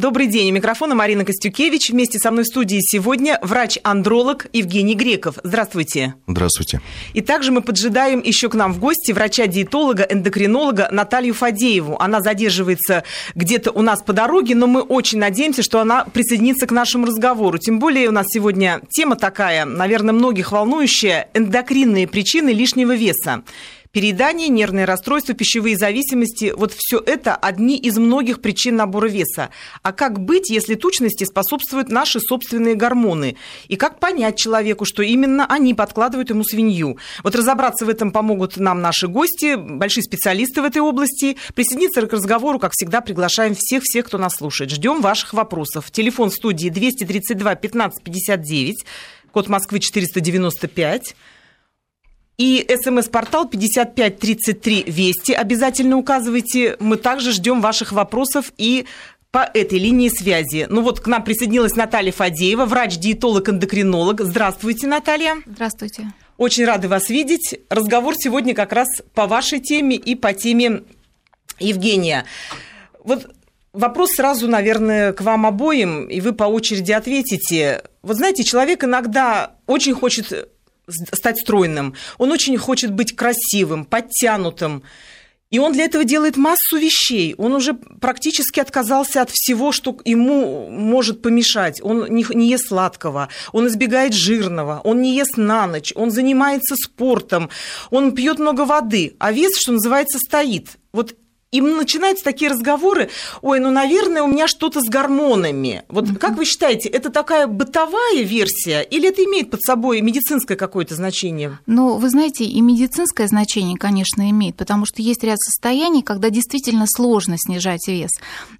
Добрый день. У микрофона Марина Костюкевич. Вместе со мной в студии сегодня врач-андролог Евгений Греков. Здравствуйте. Здравствуйте. И также мы поджидаем еще к нам в гости врача-диетолога, эндокринолога Наталью Фадееву. Она задерживается где-то у нас по дороге, но мы очень надеемся, что она присоединится к нашему разговору. Тем более у нас сегодня тема такая, наверное, многих волнующая – эндокринные причины лишнего веса. Переедание, нервные расстройства, пищевые зависимости – вот все это одни из многих причин набора веса. А как быть, если тучности способствуют наши собственные гормоны? И как понять человеку, что именно они подкладывают ему свинью? Вот разобраться в этом помогут нам наши гости, большие специалисты в этой области. Присоединиться к разговору, как всегда, приглашаем всех-всех, кто нас слушает. Ждем ваших вопросов. Телефон студии 232 15 59, код Москвы 495. И смс-портал 5533 Вести. Обязательно указывайте. Мы также ждем ваших вопросов и по этой линии связи. Ну вот к нам присоединилась Наталья Фадеева, врач-диетолог-эндокринолог. Здравствуйте, Наталья. Здравствуйте. Очень рады вас видеть. Разговор сегодня как раз по вашей теме и по теме Евгения. Вот Вопрос сразу, наверное, к вам обоим, и вы по очереди ответите. Вот знаете, человек иногда очень хочет стать стройным, он очень хочет быть красивым, подтянутым. И он для этого делает массу вещей. Он уже практически отказался от всего, что ему может помешать. Он не, не ест сладкого, он избегает жирного, он не ест на ночь, он занимается спортом, он пьет много воды, а вес, что называется, стоит. Вот и начинаются такие разговоры, ой, ну, наверное, у меня что-то с гормонами. Вот mm-hmm. как вы считаете, это такая бытовая версия или это имеет под собой медицинское какое-то значение? Ну, вы знаете, и медицинское значение, конечно, имеет, потому что есть ряд состояний, когда действительно сложно снижать вес.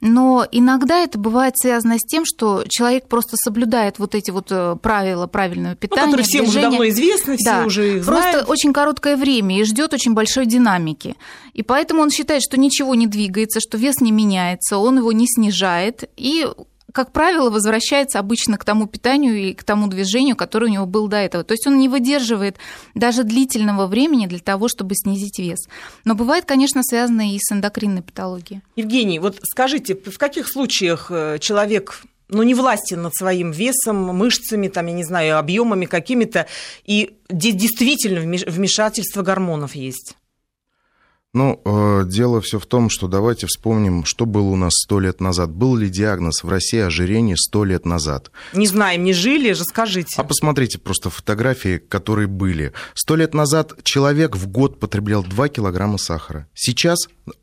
Но иногда это бывает связано с тем, что человек просто соблюдает вот эти вот э, правила правильного питания. Ну, которые всем движения. уже давно известны, все да, уже их Просто знают. очень короткое время и ждет очень большой динамики. И поэтому он считает, что ничего ничего не двигается, что вес не меняется, он его не снижает, и как правило, возвращается обычно к тому питанию и к тому движению, которое у него был до этого. То есть он не выдерживает даже длительного времени для того, чтобы снизить вес. Но бывает, конечно, связано и с эндокринной патологией. Евгений, вот скажите, в каких случаях э, человек ну, не властен над своим весом, мышцами, там, я не знаю, объемами какими-то, и действительно вмешательство гормонов есть? Ну, э, дело все в том, что давайте вспомним, что было у нас сто лет назад. Был ли диагноз в России ожирение сто лет назад? Не знаем, не жили, же скажите. А посмотрите просто фотографии, которые были. Сто лет назад человек в год потреблял 2 килограмма сахара. Сейчас,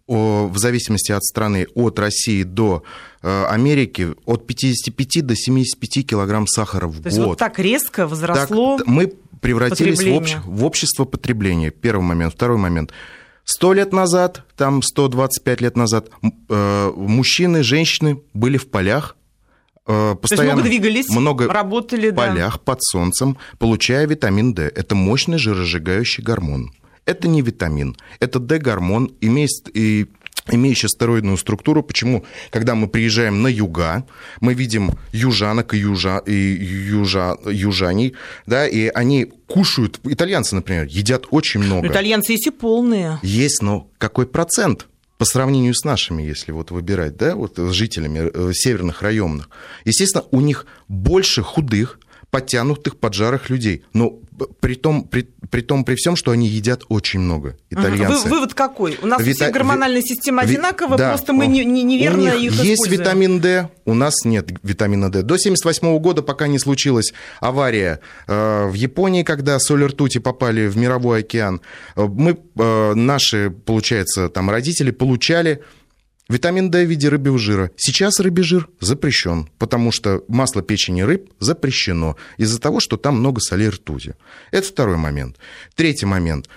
о, в зависимости от страны, от России до э, Америки, от 55 до 75 килограмм сахара в То год. есть вот так резко возросло так, Мы превратились в, общ, в общество потребления. Первый момент. Второй момент – Сто лет назад, там 125 лет назад, э, мужчины, женщины были в полях, постоянно То есть много двигались, много работали, в полях да. под солнцем, получая витамин D. Это мощный жиросжигающий гормон. Это не витамин, это D-гормон, имеет и имеющая стероидную структуру. Почему? Когда мы приезжаем на юга, мы видим южанок и, южа, и южа, южаней, да, и они кушают, итальянцы, например, едят очень много. Но итальянцы есть и полные. Есть, но какой процент? по сравнению с нашими, если вот выбирать, да, вот с жителями э, северных районных, естественно, у них больше худых, подтянутых, поджарых людей. Но при том, при, при том, при всем, что они едят очень много, итальянцы. Вы, вывод какой? У нас Вита... все гормональная система ви... одинакова, да. просто мы не, не, неверно у них их есть используем. витамин D, у нас нет витамина D. До 1978 года, пока не случилась авария э, в Японии, когда соли ртути попали в мировой океан, э, мы, э, наши, получается, там родители получали Витамин D в виде рыбьего жира. Сейчас рыбий жир запрещен, потому что масло печени рыб запрещено из-за того, что там много солей ртути. Это второй момент. Третий момент.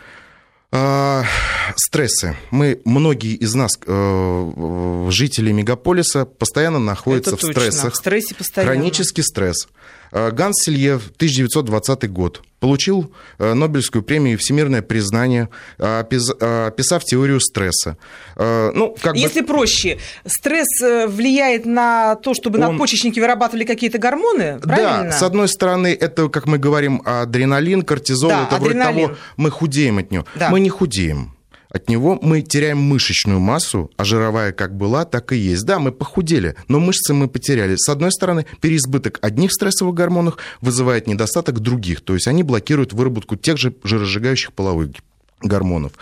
А, стрессы. Мы, многие из нас, э, жители мегаполиса, постоянно находятся в стрессах. В стрессе постоянно. Хронический стресс. Э, Ганс Селье, 1920 год, получил э, Нобелевскую премию и всемирное признание, э, описав теорию стресса. Ну, как Если бы... проще, стресс влияет на то, чтобы Он... надпочечники вырабатывали какие-то гормоны, правильно? Да, с одной стороны, это, как мы говорим, адреналин, кортизол, да, это адреналин. вроде того, мы худеем от него. Да. Мы не худеем от него мы теряем мышечную массу, а жировая как была, так и есть. Да, мы похудели, но мышцы мы потеряли. С одной стороны, переизбыток одних стрессовых гормонов вызывает недостаток других, то есть они блокируют выработку тех же жиросжигающих половых гормонов.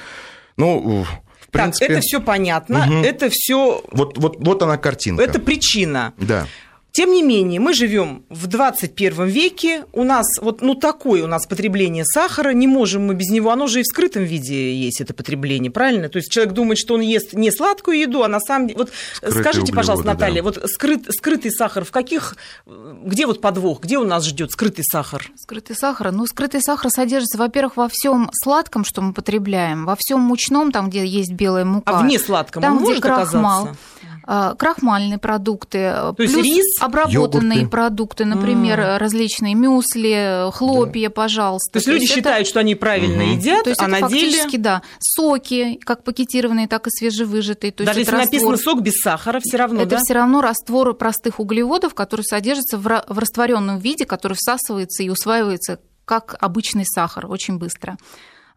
Ну, в принципе... Так, это все понятно, угу. это все... Вот, вот, вот она картинка. Это причина. Да. Тем не менее, мы живем в 21 веке, у нас вот ну такое у нас потребление сахара, не можем мы без него, оно же и в скрытом виде есть это потребление, правильно? То есть человек думает, что он ест не сладкую еду, а на самом деле, вот Скрытые скажите, пожалуйста, Наталья, да. вот скрыт, скрытый сахар в каких, где вот подвох, где у нас ждет скрытый сахар? Скрытый сахар, ну скрытый сахар содержится, во-первых, во всем сладком, что мы потребляем, во всем мучном, там где есть белая мука, а вне сладком там он где может крахмал. оказаться? А, крахмальные продукты, То плюс рис, обработанные йогурты. продукты, например, mm. различные мюсли, хлопья, да. пожалуйста. То есть То люди есть считают, это... что они правильно угу. едят, То есть а это на фактически, деле... да, соки, как пакетированные, так и свежевыжатые. То Даже есть если раствор... написано сок без сахара, все равно, Это да? все равно раствор простых углеводов, которые содержатся в растворенном виде, который всасывается и усваивается как обычный сахар очень быстро.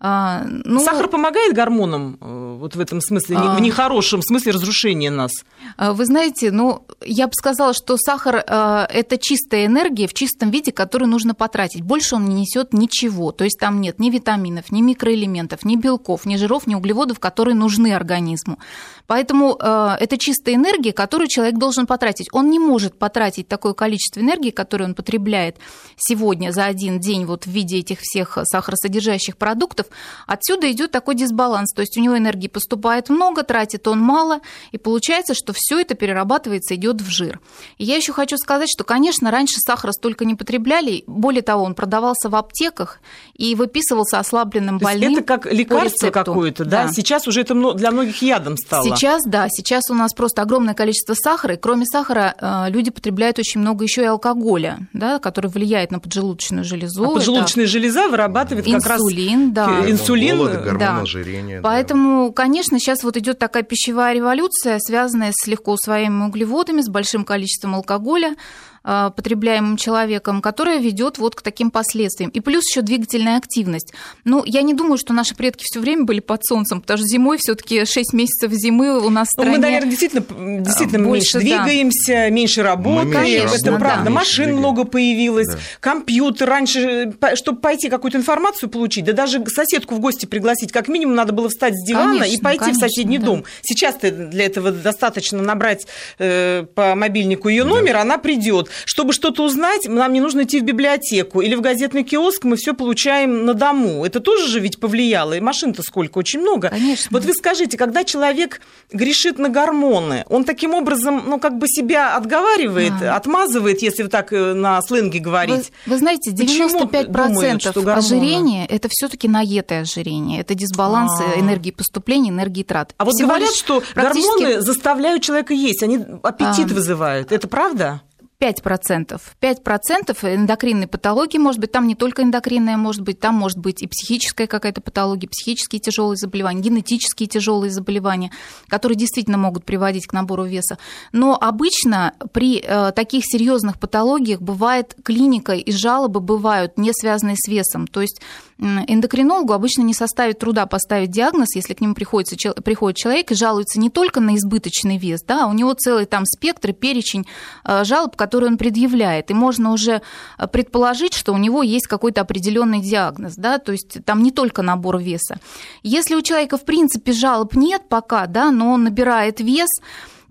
А, ну, Сахар помогает гормонам э, вот в этом смысле, а, в нехорошем смысле разрушения нас? А, вы знаете, ну, я бы сказала, что сахар э, – это чистая энергия в чистом виде, которую нужно потратить. Больше он не несет ничего. То есть там нет ни витаминов, ни микроэлементов, ни белков, ни жиров, ни углеводов, которые нужны организму. Поэтому э, это чистая энергия, которую человек должен потратить. Он не может потратить такое количество энергии, которое он потребляет сегодня за один день вот в виде этих всех сахаросодержащих продуктов, Отсюда идет такой дисбаланс, то есть у него энергии поступает много, тратит он мало, и получается, что все это перерабатывается, идет в жир. И я еще хочу сказать, что, конечно, раньше сахара столько не потребляли, более того, он продавался в аптеках и выписывался ослабленным больным. Это как лекарство какое-то, да? да? Сейчас уже это для многих ядом стало. Сейчас, да, сейчас у нас просто огромное количество сахара, и кроме сахара э, люди потребляют очень много еще и алкоголя, да, который влияет на поджелудочную железу. А поджелудочная это... железа вырабатывает инсулин, как раз инсулин, да инсулин, голода, гормон да. ожирения. Поэтому, да. конечно, сейчас вот идет такая пищевая революция, связанная с легко усвояемыми углеводами, с большим количеством алкоголя. Э, потребляемым человеком, которая ведет вот к таким последствиям. И плюс еще двигательная активность. Ну, я не думаю, что наши предки все время были под солнцем, потому что зимой все-таки 6 месяцев зимы у нас в стране... Ну, мы, наверное, действительно, действительно больше, меньше да. двигаемся, меньше работаем. Конечно, это правда. Да. Машин двигаем. много появилось, да. компьютер. Раньше, чтобы пойти какую-то информацию получить, да даже соседку в гости пригласить, как минимум надо было встать с дивана конечно, и пойти конечно, в соседний да. дом. Сейчас для этого достаточно набрать э, по мобильнику ее номер, да. она придет. Чтобы что-то узнать, нам не нужно идти в библиотеку или в газетный киоск, мы все получаем на дому. Это тоже же ведь повлияло. И машин-то сколько, очень много. Конечно. Вот вы скажите, когда человек грешит на гормоны, он таким образом, ну, как бы себя отговаривает, а. отмазывает, если вот так э, на сленге говорить. Вы, вы знаете, 95% думают, ожирения – это все таки наетое ожирение. Это дисбаланс а. энергии поступления, энергии трат. А вот Всего говорят, что практически... гормоны заставляют человека есть, они аппетит а. вызывают. Это правда? 5%. 5% эндокринной патологии, может быть, там не только эндокринная, может быть, там может быть и психическая какая-то патология, психические тяжелые заболевания, генетические тяжелые заболевания, которые действительно могут приводить к набору веса. Но обычно при э, таких серьезных патологиях бывает клиника и жалобы бывают не связанные с весом. То есть эндокринологу обычно не составит труда поставить диагноз, если к нему приходится, приходит человек и жалуется не только на избыточный вес, да, а у него целый там спектр, перечень э, жалоб, которые он предъявляет. И можно уже э, предположить, что у него есть какой-то определенный диагноз, да, то есть там не только набор веса. Если у человека, в принципе, жалоб нет пока, да, но он набирает вес,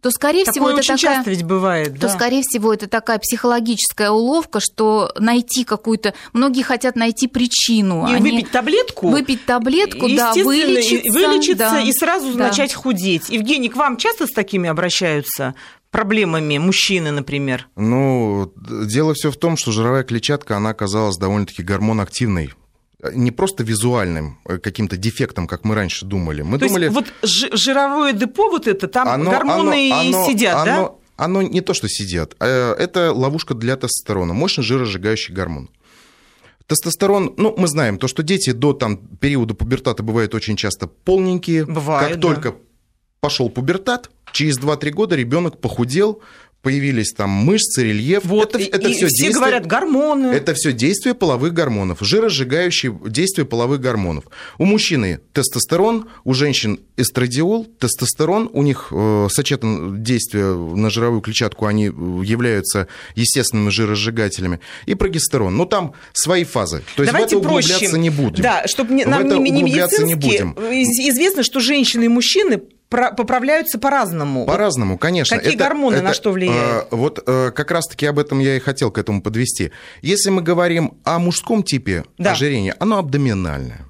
то, скорее Такое всего, это очень такая, часто ведь бывает, да? то, скорее всего, это такая психологическая уловка, что найти какую-то... Многие хотят найти причину. И Они... выпить таблетку. Выпить таблетку, да, вылечиться. Вылечиться да, и сразу да. начать худеть. Евгений, к вам часто с такими обращаются? проблемами мужчины, например? Ну, дело все в том, что жировая клетчатка, она оказалась довольно-таки гормоноактивной не просто визуальным э, каким-то дефектом, как мы раньше думали. Мы То думали... есть вот жировое депо вот это, там оно, гормоны оно, оно, сидят, оно, да? Оно не то, что сидят. Э, это ловушка для тестостерона, мощный жиросжигающий гормон. Тестостерон, ну, мы знаем, то, что дети до там, периода пубертата бывают очень часто полненькие. Бывает, как да. только пошел пубертат, через 2-3 года ребенок похудел, появились там мышцы, рельеф. Вот, это, это и все, все действие, говорят гормоны. Это все действие половых гормонов, жиросжигающие действия половых гормонов. У мужчины тестостерон, у женщин эстрадиол, тестостерон, у них э, сочетан действие на жировую клетчатку, они являются естественными жиросжигателями, и прогестерон. Но там свои фазы. То есть Давайте в это проще. углубляться не будем. Да, чтобы не, нам не, не медицински. Не будем. Известно, что женщины и мужчины поправляются по-разному. По-разному, конечно. Какие это, гормоны это, на что влияют? Э, вот э, как раз-таки об этом я и хотел к этому подвести. Если мы говорим о мужском типе да. ожирения, оно абдоминальное.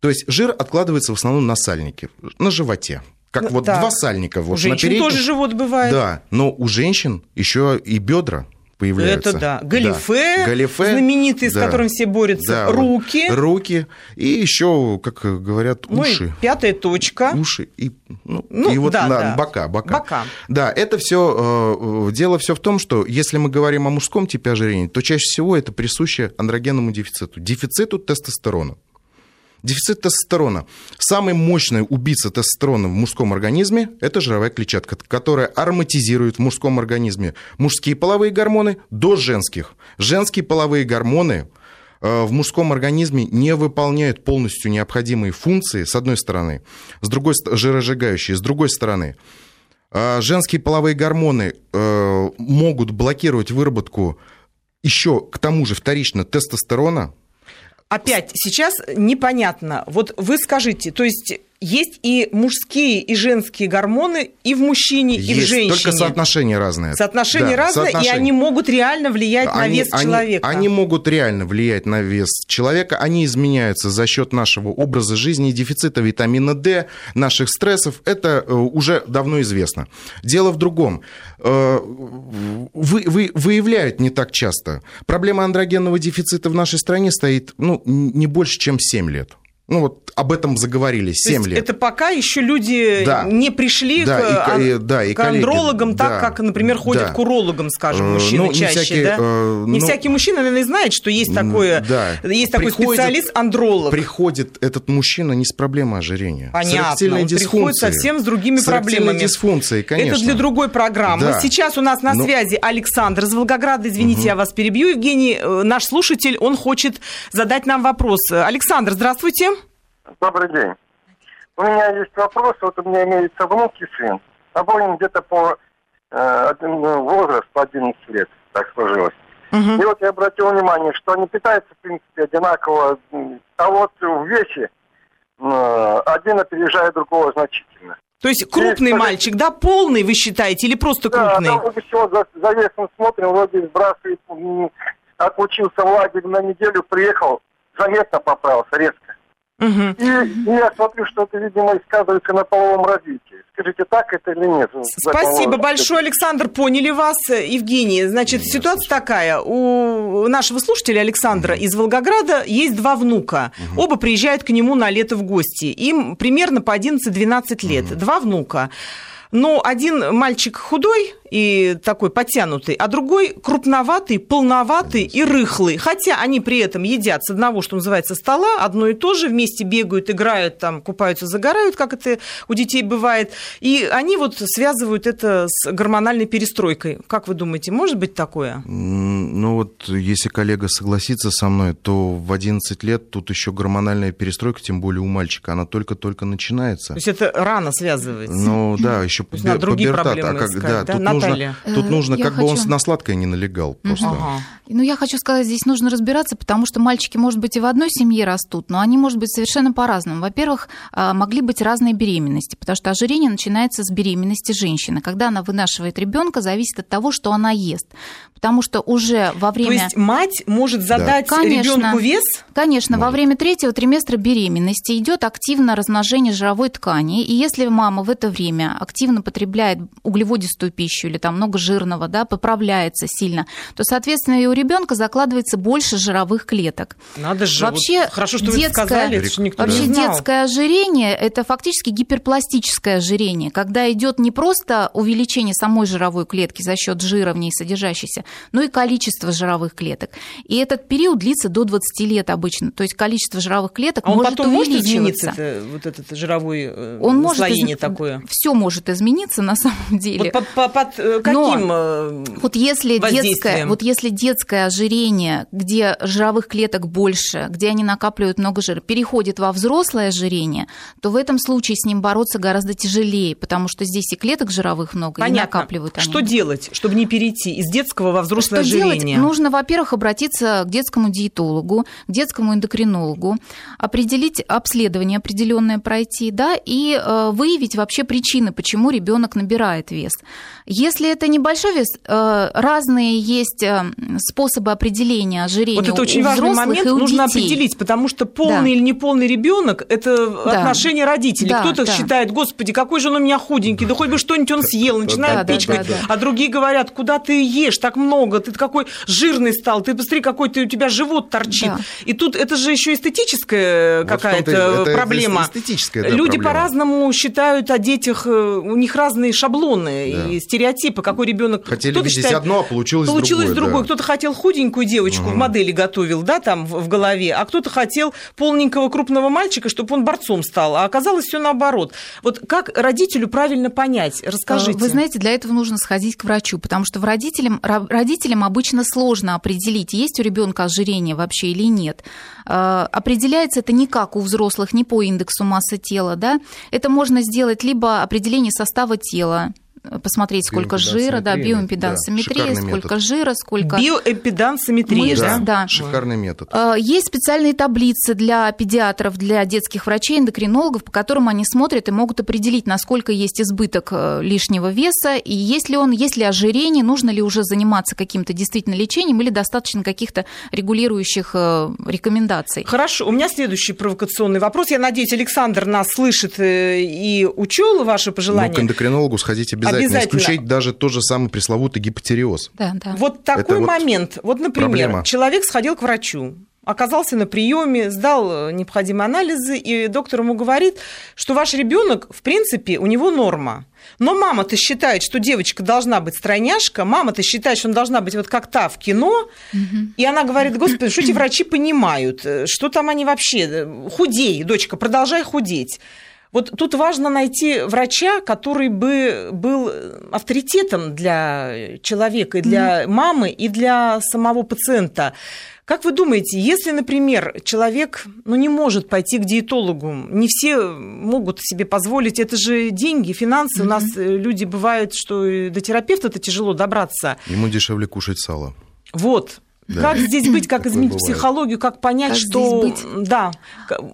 То есть жир откладывается в основном на сальнике, на животе. Как ну, вот так. два сальника. Вот у женщин на переднем. тоже живот бывает. Да, но у женщин еще и бедра появляются. Это да. Галифе, да. Галифе знаменитый, да. с которым все борются. Да. Руки. Руки. И еще, как говорят, уши. Ну, пятая точка. Уши. И, ну, ну, и вот да, на, да. бока, бока. Бока. Да, это все, э, дело все в том, что если мы говорим о мужском типе ожирения, то чаще всего это присуще андрогенному дефициту. Дефициту тестостерона. Дефицит тестостерона. Самый мощный убийца тестостерона в мужском организме – это жировая клетчатка, которая ароматизирует в мужском организме мужские половые гормоны до женских. Женские половые гормоны э, в мужском организме не выполняют полностью необходимые функции, с одной стороны, с другой жиросжигающие, с другой стороны. Э, женские половые гормоны э, могут блокировать выработку еще к тому же вторично тестостерона, опять сейчас непонятно. Вот вы скажите, то есть есть и мужские, и женские гормоны и в мужчине, есть, и в женщине. Только соотношение разное. Соотношение да, разное, соотношение. и они могут реально влиять они, на вес они, человека. Они могут реально влиять на вес человека. Они изменяются за счет нашего образа жизни, дефицита витамина D, наших стрессов. Это э, уже давно известно. Дело в другом. Э, вы, вы, выявляют не так часто. Проблема андрогенного дефицита в нашей стране стоит ну, не больше, чем 7 лет ну вот об этом заговорили 7 лет. Это пока еще люди да. не пришли да, к, и, да, и к андрологам так, да, как, например, ходят да. к урологам, скажем, э, мужчины ну, чаще. Всякий, да? э, не ну, всякий мужчина, наверное, знает, что есть, такое, да. есть такой специалист-андролог. Приходит этот мужчина не с проблемой ожирения. Понятно, он приходит совсем с другими с проблемами. дисфункцией, конечно. Это для другой программы. Да. Сейчас у нас на Но... Ну. связи Александр из Волгограда. Извините, угу. я вас перебью, Евгений. Э, наш слушатель, он хочет задать нам вопрос. Александр, здравствуйте. Добрый день. У меня есть вопрос. Вот у меня имеется внук и сын. Обоим где-то по э, один, ну, возраст по 11 лет, так сложилось. Угу. И вот я обратил внимание, что они питаются, в принципе, одинаково. А вот в весе э, один опережает другого значительно. То есть крупный и, мальчик, да, полный вы считаете, или просто крупный? Да, вроде всего за, за весом смотрим, вроде сбрасывает, отучился в лагерь на неделю, приехал, заметно поправился, резко. Угу. И, и я смотрю, что это, видимо, сказывается на половом развитии. Скажите, так это или нет? Спасибо большое, Александр, поняли вас. Евгений, значит, нет, ситуация слушаю. такая. У нашего слушателя Александра угу. из Волгограда есть два внука. Угу. Оба приезжают к нему на лето в гости. Им примерно по 11-12 лет. Угу. Два внука. Но один мальчик худой и такой подтянутый, а другой крупноватый, полноватый и рыхлый. Хотя они при этом едят с одного, что называется, стола, одно и то же, вместе бегают, играют, там, купаются, загорают, как это у детей бывает. И они вот связывают это с гормональной перестройкой. Как вы думаете, может быть такое? Ну вот, если коллега согласится со мной, то в 11 лет тут еще гормональная перестройка, тем более у мальчика, она только-только начинается. То есть это рано связывается? Ну да, еще еще побер, другие проблемы а как, искать, да, да? Тут нужно, тут э, нужно как хочу... бы он на сладкое не налегал просто. Ага. Ну, я хочу сказать, здесь нужно разбираться, потому что мальчики, может быть, и в одной семье растут, но они, может быть, совершенно по-разному. Во-первых, а, могли быть разные беременности, потому что ожирение начинается с беременности женщины. Когда она вынашивает ребенка, зависит от того, что она ест. Потому что уже во время... То есть мать может задать да. ребенку вес? Конечно, может. во время третьего триместра беременности идет активное размножение жировой ткани, и если мама в это время активно потребляет углеводистую пищу или там много жирного, да, поправляется сильно, то, соответственно, и у ребенка закладывается больше жировых клеток. Надо же, вообще вот хорошо, что детское, вы сказали, это же никто вообще не знал. детское ожирение это фактически гиперпластическое ожирение, когда идет не просто увеличение самой жировой клетки за счет жира в ней содержащейся, но и количество жировых клеток. И этот период длится до 20 лет обычно, то есть количество жировых клеток а может потом увеличиваться. Может измениться, вот этот жировой э, он может из... такое? Все может измениться на самом деле. Вот под, под э, каким Но вот если детское, вот если детское ожирение, где жировых клеток больше, где они накапливают много жира, переходит во взрослое ожирение, то в этом случае с ним бороться гораздо тяжелее, потому что здесь и клеток жировых много, Понятно. и накапливают они. Что делать, чтобы не перейти из детского во взрослое Что ожирение? делать? Нужно, во-первых, обратиться к детскому диетологу, к детскому эндокринологу, определить обследование определенное пройти, да, и э, выявить вообще причины, почему ребенок набирает вес. Если это небольшой вес, э, разные есть э, способы определения ожирения. Вот это очень у важный момент, нужно детей. определить, потому что полный Да. или неполный ребенок это Да. отношение родителей. Да, Кто-то да. считает, господи, какой же он у меня худенький, да хоть бы что-нибудь он съел, начинает Да, да, пичкать. да, да. А другие говорят, куда ты ешь так много, ты какой жирный стал, ты посмотри, какой ты, у тебя живот торчит. Да. И тут это же еще эстетическая Вот какая-то это проблема. эстетическая, да, Люди проблема. по-разному считают о детях, э, у них разные шаблоны Да. и стереотипы, какой ребенок. Хотели Кто-то видеть считает, одно, а получилось, Получилось другое. другое. да. Кто-то хотел худенькую девочку в модели готовил, да, там в, голове, а кто-то хотел полненького крупного мальчика, чтобы он борцом стал. А оказалось все наоборот. Вот как родителю правильно понять? Расскажите. Вы знаете, для этого нужно сходить к врачу, потому что в родителям, ро- родителям обычно сложно определить, есть у ребенка ожирение вообще или нет. Э, Определяется это не как у взрослых, не по индексу массы тела, да. Это можно сделать либо определение состава тела, посмотреть, сколько жира, да, Биоимпедансометрия, биоимпедансометрия, да, сколько метод. жира, сколько... Биоэмпедансометрия, Мышц, да? да. Шикарный метод. Э, Есть специальные таблицы для педиатров, для детских врачей, эндокринологов, по которым они смотрят и могут определить, насколько есть избыток э, лишнего веса, и есть ли он, есть ли ожирение, нужно ли уже заниматься каким-то действительно лечением или достаточно каких-то регулирующих э, рекомендаций. Хорошо, у меня следующий провокационный вопрос. Я надеюсь, Александр нас слышит и учел ваши пожелания. к эндокринологу сходить обязательно. Обязательно. Исключить даже тот же самый пресловутый гипотереоз. Да, да. Вот такой вот момент. Вот, например, проблема. человек сходил к врачу, оказался на приеме, сдал э, необходимые анализы, и доктор ему говорит, что ваш ребенок, в принципе, у него норма. Но мама-то считает, что девочка должна быть стройняшка, мама-то считает, что она должна быть вот как та в кино, и она говорит, господи, что эти врачи понимают, э, что там они вообще, э, худей, дочка, продолжай худеть. Вот тут важно найти врача, который бы был авторитетом для человека, и для мамы, и для самого пациента. Как вы думаете, если, например, человек ну, не может пойти к диетологу, не все могут себе позволить, это же деньги, финансы, у нас э, люди бывают, что до терапевта-то тяжело добраться. Ему дешевле кушать сало. Вот. Да. Как здесь быть, как Такое изменить бывает. психологию, как понять, Как что... Да.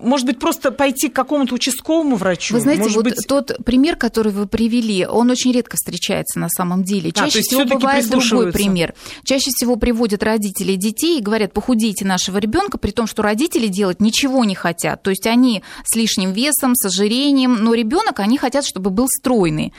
Может быть, просто пойти к какому-то участковому врачу? Вы знаете, Может вот быть... тот пример, который вы привели, он очень редко встречается на самом деле. А, Чаще всего бывает другой пример. Чаще всего приводят родителей детей и говорят, похудейте нашего ребенка, при том, что родители делать ничего не хотят. То есть они с лишним весом, с ожирением, но ребенок они хотят, чтобы был стройный.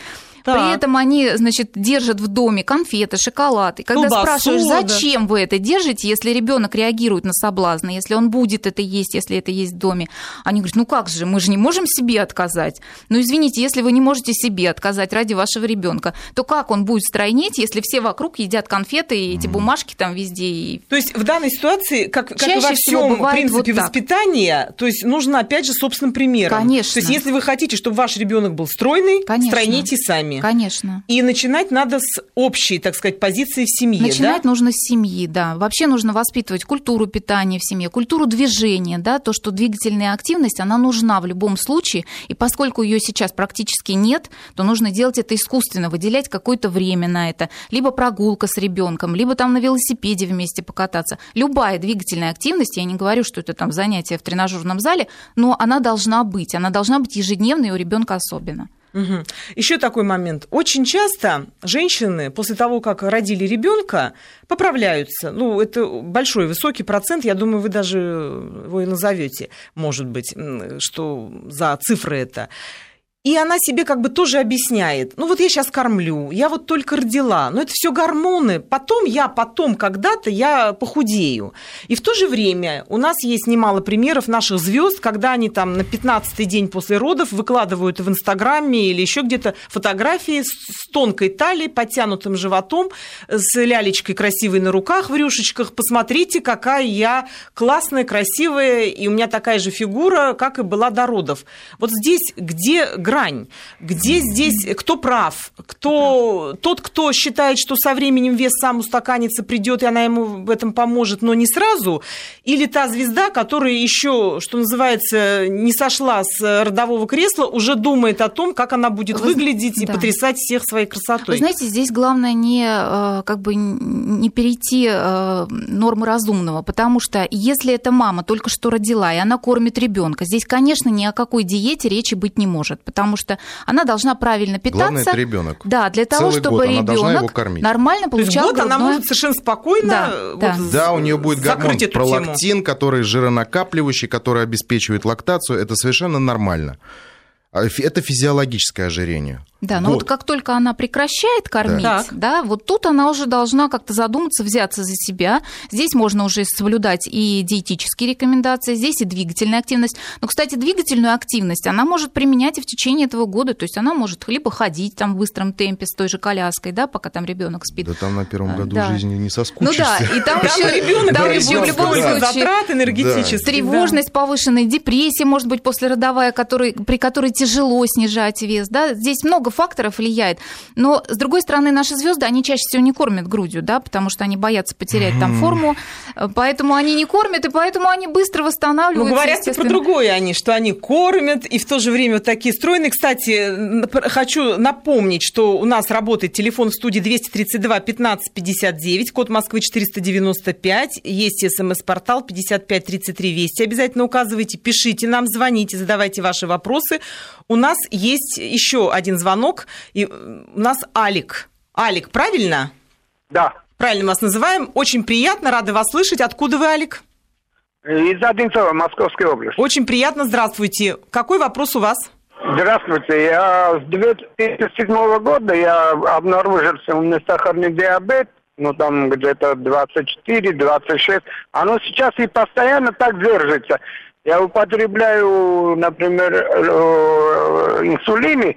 При Так. этом они, значит, держат в доме конфеты, шоколад. И когда Колбасу, спрашиваешь, да. зачем вы это держите, если ребенок реагирует на соблазны, если он будет это есть, если это есть в доме, они говорят, ну как же, мы же не можем себе отказать. Ну извините, если вы не можете себе отказать ради вашего ребенка, то как он будет стройнеть, если все вокруг едят конфеты и эти бумажки там везде и То есть в данной ситуации, как, как и Чаще во всего всем принципе вот так. воспитания, то есть нужно опять же собственным примером. Конечно. То есть если вы хотите, чтобы ваш ребенок был стройный, Конечно. стройните сами. Конечно. И начинать надо с общей, так сказать, позиции в семье. Начинать да? нужно с семьи, да. Вообще нужно воспитывать культуру питания в семье, культуру движения, да, то, что двигательная активность, она нужна в любом случае, и поскольку ее сейчас практически нет, то нужно делать это искусственно, выделять какое-то время на это, либо прогулка с ребенком, либо там на велосипеде вместе покататься. Любая двигательная активность, я не говорю, что это там занятие в тренажерном зале, но она должна быть, она должна быть ежедневной у ребенка особенно. Еще такой момент. Очень часто женщины после того, как родили ребенка, поправляются. Ну, это большой, высокий процент. Я думаю, вы даже его и назовете, может быть, что за цифры это. И она себе как бы тоже объясняет, ну вот я сейчас кормлю, я вот только родила, но это все гормоны, потом я, потом когда-то я похудею. И в то же время у нас есть немало примеров наших звезд, когда они там на 15-й день после родов выкладывают в Инстаграме или еще где-то фотографии с тонкой талией, подтянутым животом, с лялечкой красивой на руках в рюшечках. Посмотрите, какая я классная, красивая, и у меня такая же фигура, как и была до родов. Вот здесь где грань грань? Где здесь, кто прав? Кто, тот, кто считает, что со временем вес сам устаканится, придет, и она ему в этом поможет, но не сразу? Или та звезда, которая еще, что называется, не сошла с родового кресла, уже думает о том, как она будет Вы... выглядеть и да. потрясать всех своей красотой? Вы знаете, здесь главное не, э, как бы, не перейти э, нормы разумного, потому что если эта мама только что родила, и она кормит ребенка, здесь, конечно, ни о какой диете речи быть не может, потому что она должна правильно питаться. Главное, это ребенок. Да, для того, Целый чтобы ребенок нормально получал год она может совершенно спокойно да, вот да. да, у нее будет гормон пролактин, который жиронакапливающий, который обеспечивает лактацию. Это совершенно нормально. А это физиологическое ожирение. Да, но вот. вот как только она прекращает кормить, да. да, вот тут она уже должна как-то задуматься, взяться за себя. Здесь можно уже соблюдать и диетические рекомендации, здесь и двигательная активность. Но, кстати, двигательную активность она может применять и в течение этого года. То есть она может либо ходить там в быстром темпе с той же коляской, да, пока там ребенок спит. Да там на первом году да. жизни не соскучишься. Ну да, и там еще ребенок, там еще в любом случае затрат энергетических. Тревожность повышенная, депрессия, может быть, послеродовая, при которой тяжело снижать вес. Да? Здесь много много факторов влияет. Но, с другой стороны, наши звезды, они чаще всего не кормят грудью, да, потому что они боятся потерять там форму, поэтому они не кормят, и поэтому они быстро восстанавливаются. Ну, говорят про другое они, что они кормят, и в то же время вот такие стройные. Кстати, хочу напомнить, что у нас работает телефон в студии 232 15 59, код Москвы 495, есть смс-портал 55 33 Вести. Обязательно указывайте, пишите нам, звоните, задавайте ваши вопросы. У нас есть еще один звонок. И у нас Алик. Алик, правильно? Да. Правильно вас называем. Очень приятно, рады вас слышать. Откуда вы, Алик? Из Одинцова, Московской области. Очень приятно, здравствуйте. Какой вопрос у вас? Здравствуйте. Я с 2007 года я обнаружился у меня сахарный диабет, ну там где-то 24-26. Оно сейчас и постоянно так держится. Я употребляю, например, э, инсулин,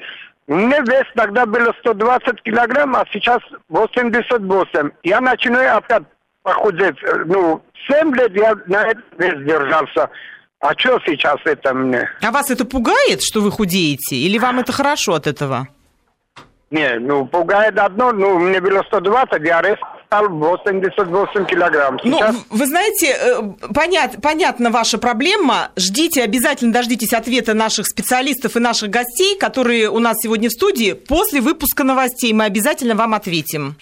у меня вес тогда было 120 килограмм, а сейчас 88. Я начинаю опять похудеть. Ну, 7 лет я на этот вес держался. А что сейчас это мне? А вас это пугает, что вы худеете? Или вам это хорошо от этого? Не, ну, пугает одно. Ну, мне было 120, я резко стал 88 килограмм. Ну, Сейчас... Ну, вы знаете, э, понят, понятна ваша проблема. Ждите, обязательно дождитесь ответа наших специалистов и наших гостей, которые у нас сегодня в студии. После выпуска новостей мы обязательно вам ответим.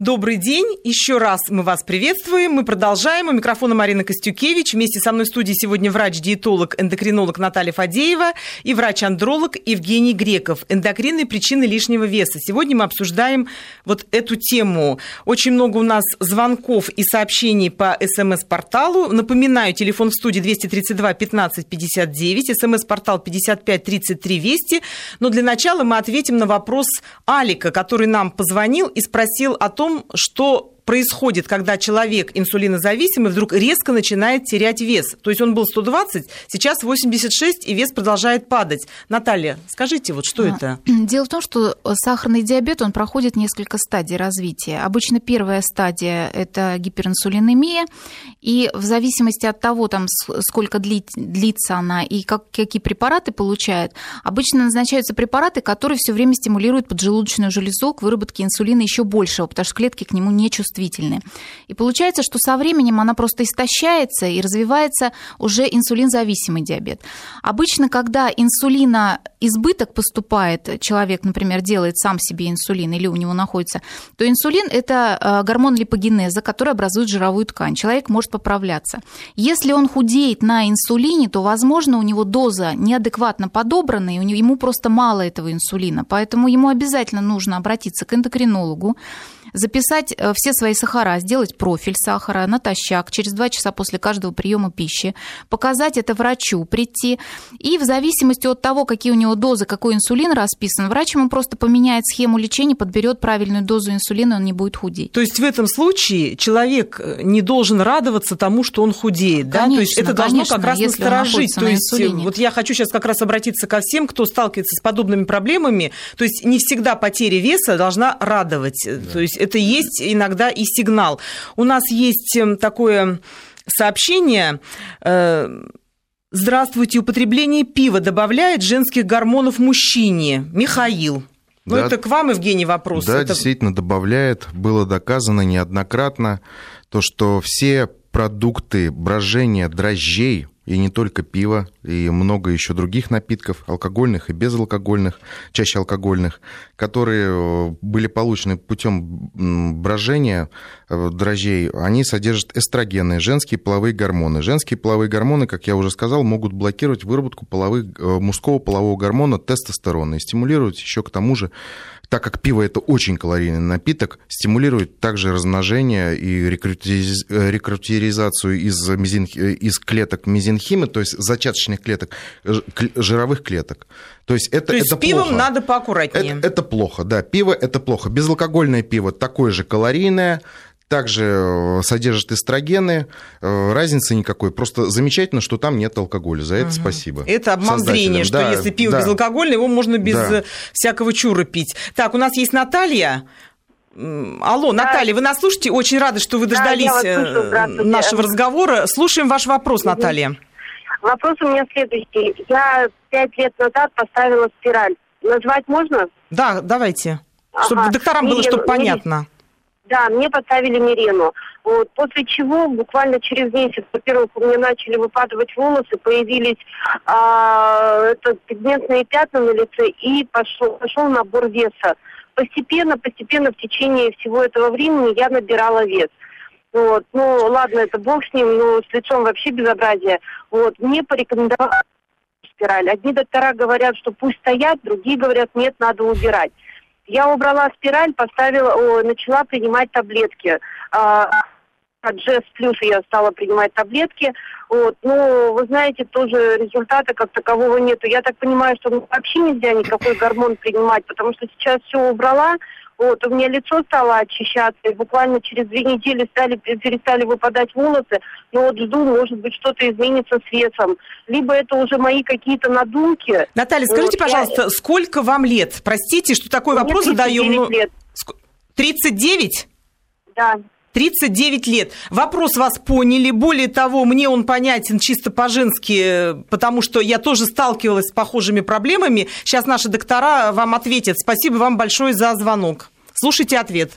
Добрый день. Еще раз мы вас приветствуем. Мы продолжаем. У микрофона Марина Костюкевич. Вместе со мной в студии сегодня врач-диетолог, эндокринолог Наталья Фадеева и врач-андролог Евгений Греков. Эндокринные причины лишнего веса. Сегодня мы обсуждаем вот эту тему. Очень много у нас звонков и сообщений по СМС-порталу. Напоминаю, телефон в студии 232 15 59, СМС-портал 55 33 Вести. Но для начала мы ответим на вопрос Алика, который нам позвонил и спросил о том, том, что происходит, когда человек инсулинозависимый вдруг резко начинает терять вес. То есть он был 120, сейчас 86, и вес продолжает падать. Наталья, скажите, вот что а, это? Дело в том, что сахарный диабет, он проходит несколько стадий развития. Обычно первая стадия – это гиперинсулинемия, и в зависимости от того, там, сколько длится она и как, какие препараты получает, обычно назначаются препараты, которые все время стимулируют поджелудочную железу к выработке инсулина еще большего, потому что клетки к нему не чувствительны чувствительны. И получается, что со временем она просто истощается и развивается уже инсулинзависимый диабет. Обычно, когда инсулина избыток поступает, человек, например, делает сам себе инсулин или у него находится, то инсулин – это э, гормон липогенеза, который образует жировую ткань. Человек может поправляться. Если он худеет на инсулине, то, возможно, у него доза неадекватно подобрана, и ему просто мало этого инсулина. Поэтому ему обязательно нужно обратиться к эндокринологу, записать э, все свои сахара, сделать профиль сахара натощак через 2 часа после каждого приема пищи, показать это врачу, прийти. И в зависимости от того, какие у него дозы, какой инсулин расписан, врач ему просто поменяет схему лечения, подберет правильную дозу инсулина, он не будет худеть. То есть в этом случае человек э, не должен радоваться тому, что он худеет, конечно, да? То есть это должно конечно, как раз насторожить. То есть инсулине. вот я хочу сейчас как раз обратиться ко всем, кто сталкивается с подобными проблемами. То есть не всегда потеря веса должна радовать. Да. То есть это есть иногда и сигнал. У нас есть эм, такое сообщение. Э, Здравствуйте, употребление пива добавляет женских гормонов мужчине. Михаил. Ну, да, это к вам, Евгений, вопрос. Да, это... действительно добавляет. Было доказано неоднократно то, что все продукты брожения дрожжей, и не только пиво, и много еще других напитков, алкогольных и безалкогольных, чаще алкогольных, которые э, были получены путем брожения э, дрожжей, они содержат эстрогены, женские половые гормоны. Женские половые гормоны, как я уже сказал, могут блокировать выработку половых, э, мужского полового гормона тестостерона и стимулировать еще к тому же так как пиво это очень калорийный напиток, стимулирует также размножение и рекрутеризацию из, мезин, из клеток мезенхима, то есть зачаточных клеток, жировых клеток. То есть это, То есть это с пивом плохо. надо поаккуратнее. Это, это плохо, да. Пиво это плохо. Безалкогольное пиво такое же калорийное, также э, содержит эстрогены, э, разницы никакой. Просто замечательно, что там нет алкоголя. За это угу. спасибо. Это обман зрения, что да, если пиво да. безалкогольное, его можно без да. всякого чура пить. Так, у нас есть Наталья. Алло, да. Наталья, вы нас слушаете? Очень рада, что вы дождались да, э, нашего разговора. Слушаем ваш вопрос, угу. Наталья. Вопрос у меня следующий. Я пять лет назад поставила спираль. Назвать можно? Да, давайте. Чтобы ага. докторам было, чтобы понятно. Да, мне поставили Мирену. Вот, после чего буквально через месяц, во-первых, у меня начали выпадывать волосы, появились а, это, пигментные пятна на лице и пошел, пошел набор веса. Постепенно, постепенно в течение всего этого времени я набирала вес. Вот, ну ладно, это бог с ним, но с лицом вообще безобразие. Вот, мне порекомендовали спираль. Одни доктора говорят, что пусть стоят, другие говорят, нет, надо убирать. Я убрала спираль, поставила, о, начала принимать таблетки. А, от Джесс Плюс я стала принимать таблетки. Вот. Ну, вы знаете, тоже результата как такового нету. Я так понимаю, что вообще нельзя никакой гормон принимать, потому что сейчас все убрала, вот, у меня лицо стало очищаться, и буквально через две недели стали, перестали выпадать волосы, но вот жду, может быть, что-то изменится с весом. Либо это уже мои какие-то надумки. Наталья, скажите, вот, пожалуйста, я... сколько вам лет? Простите, что такой Мне вопрос задаем. Но... лет. 39? Да. 39 лет. Вопрос вас поняли. Более того, мне он понятен чисто по-женски, потому что я тоже сталкивалась с похожими проблемами. Сейчас наши доктора вам ответят. Спасибо вам большое за звонок. Слушайте ответ.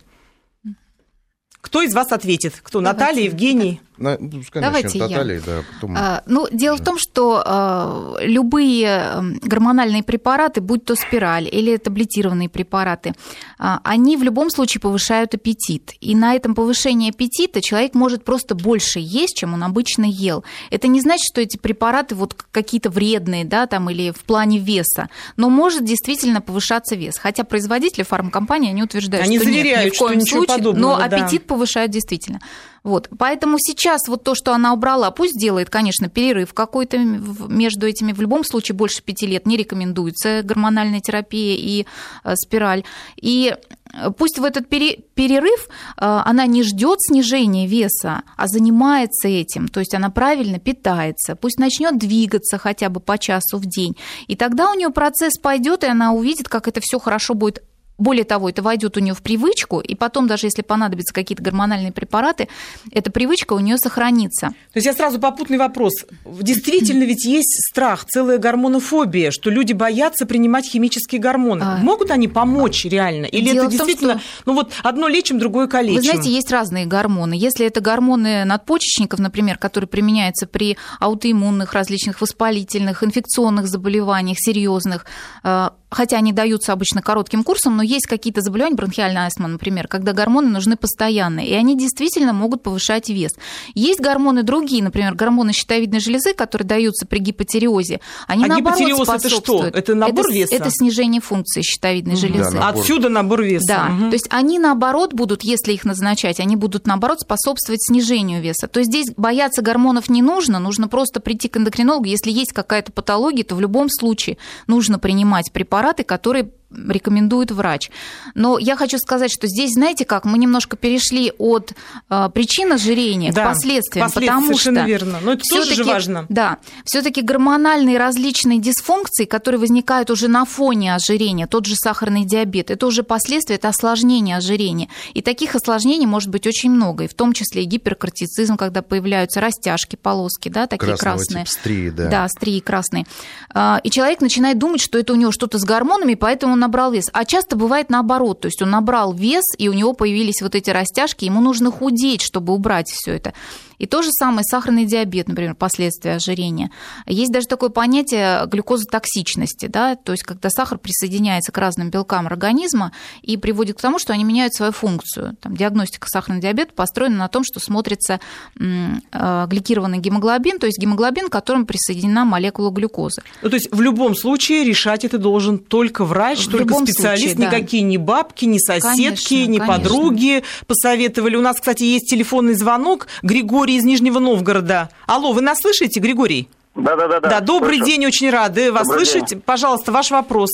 Кто из вас ответит? Кто? Давайте. Наталья, Евгений? На, ну, конечно, Давайте Наталья, я. Да, потом... а, ну, дело да. в том, что а, любые гормональные препараты, будь то спираль или таблетированные препараты, а, они в любом случае повышают аппетит. И на этом повышении аппетита человек может просто больше есть, чем он обычно ел. Это не значит, что эти препараты вот какие-то вредные, да, там, или в плане веса, но может действительно повышаться вес. Хотя производители фармкомпании, они утверждают, они что заверяют, нет, ни в коем что случае, подобного, но аппетит да. повышают действительно. Вот. Поэтому сейчас вот то, что она убрала, пусть делает, конечно, перерыв какой-то между этими. В любом случае больше пяти лет не рекомендуется гормональная терапия и э, спираль. И э, пусть в этот перерыв э, она не ждет снижения веса, а занимается этим, то есть она правильно питается, пусть начнет двигаться хотя бы по часу в день, и тогда у нее процесс пойдет, и она увидит, как это все хорошо будет более того, это войдет у нее в привычку, и потом, даже если понадобятся какие-то гормональные препараты, эта привычка у нее сохранится. То есть я сразу попутный вопрос. Действительно ведь есть страх, целая гормонофобия, что люди боятся принимать химические гормоны. А... Могут они помочь реально? Или Дело это действительно, том, что... ну вот одно лечим, другое калечим? Вы знаете, есть разные гормоны. Если это гормоны надпочечников, например, которые применяются при аутоиммунных, различных воспалительных, инфекционных заболеваниях, серьезных, э, хотя они даются обычно коротким курсом, но есть какие-то заболевания, бронхиальная астма, например, когда гормоны нужны постоянно, и они действительно могут повышать вес. Есть гормоны другие, например, гормоны щитовидной железы, которые даются при гипотериозе, они а наоборот гипотереоз это что? Это набор это, веса? Это снижение функции щитовидной железы. Да, набор. Отсюда набор веса. Да, угу. то есть они наоборот будут, если их назначать, они будут наоборот способствовать снижению веса. То есть здесь бояться гормонов не нужно, нужно просто прийти к эндокринологу. Если есть какая-то патология, то в любом случае нужно принимать препараты, которые рекомендует врач. Но я хочу сказать, что здесь, знаете как, мы немножко перешли от э, причин ожирения да, к последствиям, потому что верно. Но это тоже же важно. Да, все-таки гормональные различные дисфункции, которые возникают уже на фоне ожирения, тот же сахарный диабет, это уже последствия, это осложнение ожирения. И таких осложнений может быть очень много, и в том числе и гиперкортицизм, когда появляются растяжки, полоски, да, такие Красного красные. Типа стрии, да. Да, стрии красные. А, и человек начинает думать, что это у него что-то с гормонами, поэтому набрал вес. А часто бывает наоборот, то есть он набрал вес, и у него появились вот эти растяжки, ему нужно худеть, чтобы убрать все это. И то же самое сахарный диабет, например, последствия ожирения. Есть даже такое понятие глюкозотоксичности, да, то есть когда сахар присоединяется к разным белкам организма и приводит к тому, что они меняют свою функцию. Там, диагностика сахарного диабета построена на том, что смотрится э, гликированный гемоглобин, то есть гемоглобин, к которому присоединена молекула глюкозы. Ну, то есть в любом случае решать это должен только врач, в только специалист, случае, никакие да. ни бабки, ни соседки, конечно, ни конечно. подруги посоветовали. У нас, кстати, есть телефонный звонок. Григорий Григорий из Нижнего Новгорода. Алло, вы нас слышите, Григорий? Да, да, да. Да, добрый слышу. день, очень рады вас добрый слышать. День. Пожалуйста, ваш вопрос.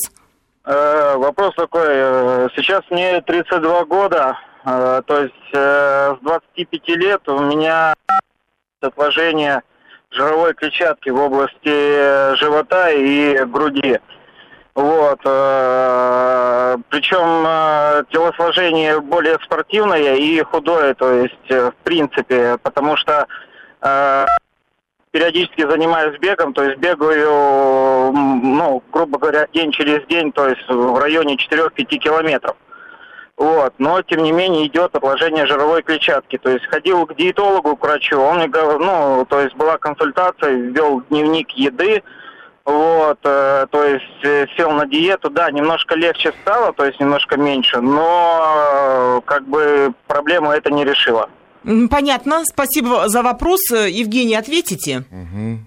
Э, вопрос такой. Э, сейчас мне 32 года, э, то есть э, с 25 лет у меня отложение жировой клетчатки в области живота и груди. Вот. Э, причем э, телосложение более спортивное и худое, то есть э, в принципе, потому что периодически занимаюсь бегом, то есть бегаю, ну, грубо говоря, день через день, то есть в районе 4-5 километров. Вот, но тем не менее идет отложение жировой клетчатки. То есть ходил к диетологу, к врачу, он мне говорил, ну, то есть была консультация, ввел дневник еды, вот, э, то есть э, сел на диету, да, немножко легче стало, то есть немножко меньше, но э, как бы проблему это не решило. Понятно, спасибо за вопрос. Евгений, ответите? Угу.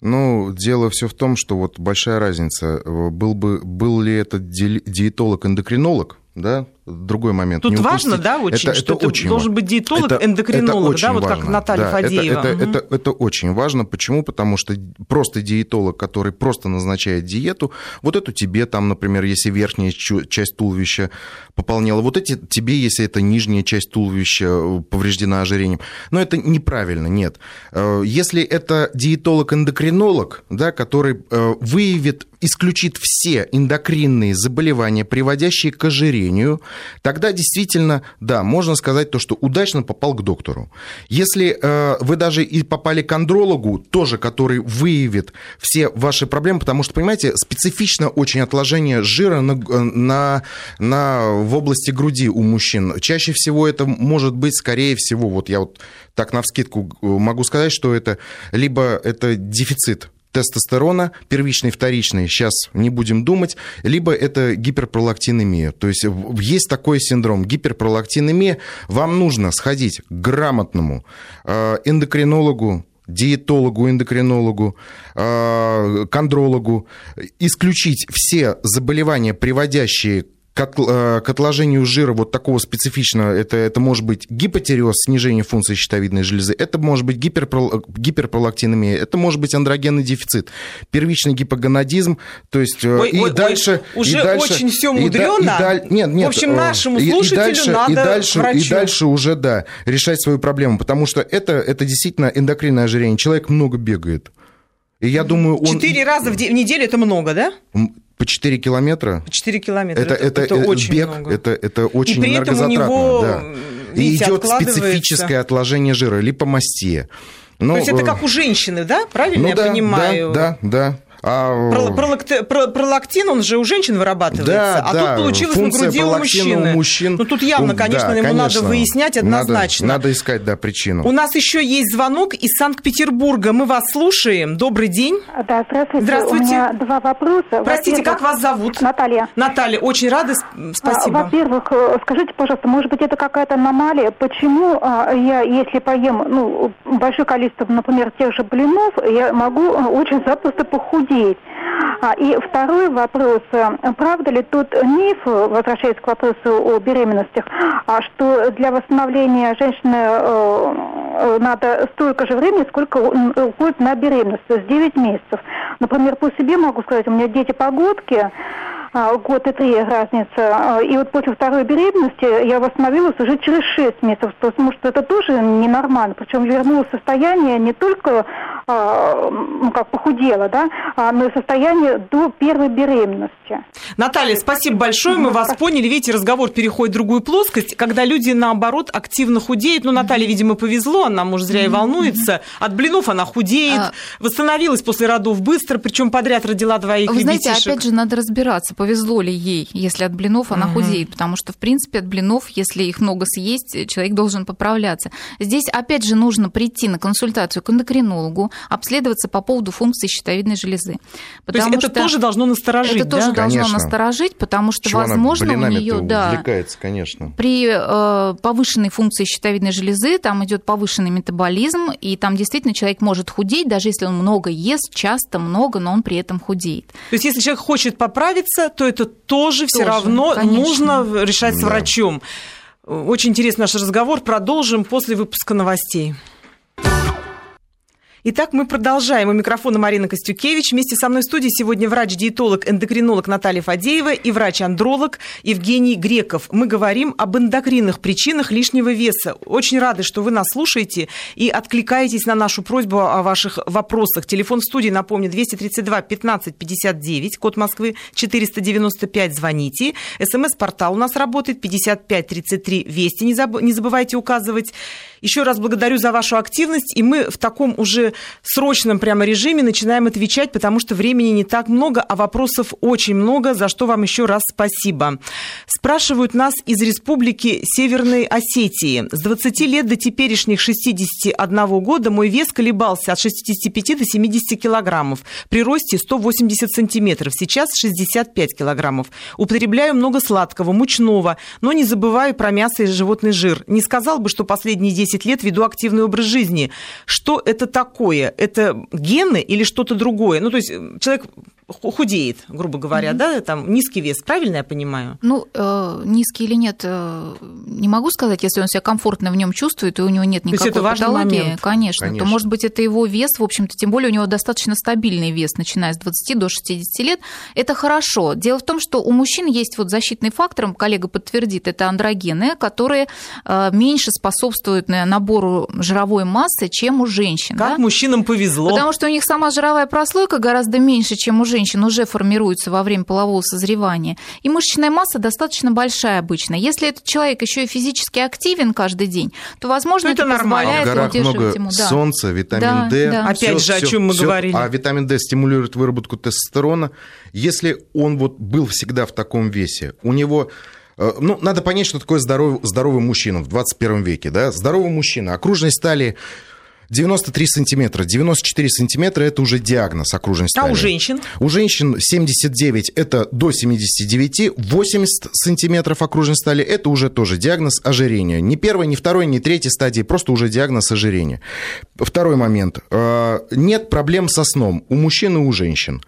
Ну, дело все в том, что вот большая разница. Был, бы, был ли это диетолог-эндокринолог, да, другой момент. Тут важно, да, очень, это, что это, очень должен важно. быть диетолог, это, эндокринолог, это да, вот как Наталья да, Фадеева. Это, это, угу. это, это очень важно. Почему? Потому что просто диетолог, который просто назначает диету, вот эту тебе там, например, если верхняя часть туловища пополнела, вот эти тебе, если это нижняя часть туловища э, повреждена ожирением. Но это неправильно, нет. Э, если это диетолог-эндокринолог, да, который э, выявит, исключит все эндокринные заболевания, приводящие к ожирению, тогда действительно, да, можно сказать то, что удачно попал к доктору. Если э, вы даже и попали к андрологу, тоже, который выявит все ваши проблемы, потому что, понимаете, специфично очень отложение жира на, на, на, в области груди у мужчин. Чаще всего это может быть, скорее всего, вот я вот так навскидку могу сказать, что это либо это дефицит тестостерона, первичный, вторичный, сейчас не будем думать, либо это гиперпролактинемия. То есть есть такой синдром гиперпролактинемия, вам нужно сходить к грамотному э, эндокринологу, диетологу, эндокринологу, э, кондрологу, исключить все заболевания, приводящие Э, к отложению жира вот такого специфичного, это, это может быть гипотереоз, снижение функции щитовидной железы, это может быть гиперпрол, гиперпролактинемия, это может быть андрогенный дефицит, первичный гипогонадизм, то есть э, ой, и, ой, дальше, ой, уже и дальше... очень все мудрено. И, да, и, нет, нет, В общем, нашему слушателю и, дальше, надо и дальше, врачу. И дальше уже, да, решать свою проблему, потому что это, это действительно эндокринное ожирение. Человек много бегает. И я думаю, он... Четыре раза в, неделю это много, да? По 4 километра? По 4 километра. Это, это, это, это очень бег, много. Это, это очень И при этом у него, да. видите, И идет специфическое отложение жира, липомастия. Но, То есть это э, как у женщины, да? Правильно ну, я да, понимаю? Да, да, да. А... Пролакти... Пролактин, он же у женщин вырабатывается, да, а да. тут получилось Функция на груди у мужчины. У мужчин. Ну тут явно, конечно, да, ему конечно. надо выяснять однозначно. Надо, надо искать, да, причину. У нас еще есть звонок из Санкт-Петербурга. Мы вас слушаем. Добрый день. Да, здравствуйте. Здравствуйте. У меня два вопроса. Простите, как вас зовут? Наталья. Наталья, очень рада, спасибо. А, во-первых, э, скажите, пожалуйста, может быть, это какая-то аномалия? Почему а, я, если поем ну, большое количество, например, тех же блинов, я могу э, очень запросто похудеть? А, и второй вопрос. Правда ли тот миф, возвращаясь к вопросу о беременностях, а, что для восстановления женщины э, надо столько же времени, сколько уходит на беременность, то есть 9 месяцев. Например, по себе могу сказать, у меня дети-погодки, а, год и три разница. А, и вот после второй беременности я восстановилась уже через шесть месяцев, потому что это тоже ненормально. Причем вернулось состояние не только а, ну, как похудела, да, но и состояние до первой беременности. Наталья, спасибо большое, мы вас поняли. Видите, разговор переходит в другую плоскость, когда люди, наоборот, активно худеют. Ну, Наталье, видимо, повезло, она, может, зря и волнуется. От блинов она худеет, восстановилась после родов быстро, причем подряд родила двоих Вы знаете, опять же, надо разбираться, повезло ли ей, если от блинов она угу. худеет, потому что, в принципе, от блинов, если их много съесть, человек должен поправляться. Здесь, опять же, нужно прийти на консультацию к эндокринологу, обследоваться по поводу функции щитовидной железы. То есть это тоже должно насторожить, Это да? тоже должно конечно. насторожить, потому что, Чего возможно, у нее, да, конечно. при э, повышенной функции щитовидной железы там идет повышенный метаболизм, и там действительно человек может худеть, даже если он много ест, часто много, но он при этом худеет. То есть если человек хочет поправиться, то это тоже, тоже все равно конечно. нужно решать с да. врачом. Очень интересный наш разговор. Продолжим после выпуска новостей. Итак, мы продолжаем. У микрофона Марина Костюкевич. Вместе со мной в студии сегодня врач-диетолог, эндокринолог Наталья Фадеева и врач-андролог Евгений Греков. Мы говорим об эндокринных причинах лишнего веса. Очень рады, что вы нас слушаете и откликаетесь на нашу просьбу о ваших вопросах. Телефон в студии, напомню, 232 15 59, код Москвы 495, звоните. СМС-портал у нас работает 55 33 Вести, не забывайте указывать. Еще раз благодарю за вашу активность, и мы в таком уже срочном прямо режиме начинаем отвечать, потому что времени не так много, а вопросов очень много, за что вам еще раз спасибо. Спрашивают нас из Республики Северной Осетии. С 20 лет до теперешних 61 года мой вес колебался от 65 до 70 килограммов. При росте 180 сантиметров. Сейчас 65 килограммов. Употребляю много сладкого, мучного, но не забываю про мясо и животный жир. Не сказал бы, что последние 10 лет веду активный образ жизни. Что это такое? такое? Это гены или что-то другое? Ну, то есть э, человек худеет, грубо говоря, mm-hmm. да, там низкий вес, правильно я понимаю? Ну, э, низкий или нет, э, не могу сказать, если он себя комфортно в нем чувствует, и у него нет никакой то есть это патологии, момент. Конечно, конечно, то может быть это его вес, в общем-то, тем более у него достаточно стабильный вес, начиная с 20 до 60 лет, это хорошо. Дело в том, что у мужчин есть вот защитный фактор, коллега подтвердит, это андрогены, которые э, меньше способствуют набору жировой массы, чем у женщин. Как да? мужчинам повезло. Потому что у них сама жировая прослойка гораздо меньше, чем у женщин уже формируется во время полового созревания. И мышечная масса достаточно большая обычно. Если этот человек еще и физически активен каждый день, то, возможно, то это, это позволяет а в горах много ему. Да. солнца, витамин да, D. Да. Опять всё, же, всё, о чем мы всё, говорили. А витамин D стимулирует выработку тестостерона. Если он вот был всегда в таком весе, у него э, ну, надо понять, что такое здоровый, здоровый мужчина в 21 веке. Да? Здоровый мужчина, окружность стали 93 сантиметра, 94 сантиметра – это уже диагноз окружной стали. А у женщин? У женщин 79 – это до 79, 80 сантиметров окружной стали – это уже тоже диагноз ожирения. Не первой, не второй, не третьей стадии, просто уже диагноз ожирения. Второй момент. Э, нет проблем со сном у мужчин и у женщин.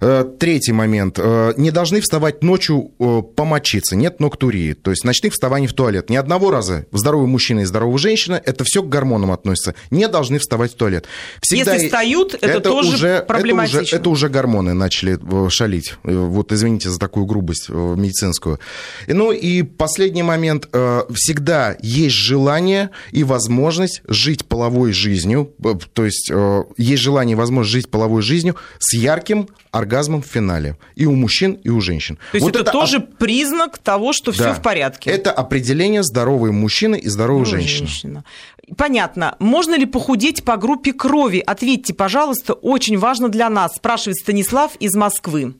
Э, третий момент. Э, не должны вставать ночью помочиться, нет ноктурии, то есть ночных вставаний в туалет. Ни одного раза здоровый мужчина и здоровая женщина – это все к гормонам относится. Не должны должны вставать в туалет. Всегда Если встают, это, это тоже уже, проблематично. Это уже, это уже гормоны начали э, шалить. Э, вот извините за такую грубость э, медицинскую. Ну и последний момент. Всегда есть желание и возможность жить половой жизнью, то есть есть желание и возможность жить половой жизнью с ярким оргазмом в финале. И у мужчин, и у женщин. То есть вот это, это тоже оп... признак того, что да. все в порядке. Это определение здоровой мужчины и здоровой женщины. женщина. Понятно. Можно ли похудеть по группе крови? Ответьте, пожалуйста, очень важно для нас, спрашивает Станислав из Москвы.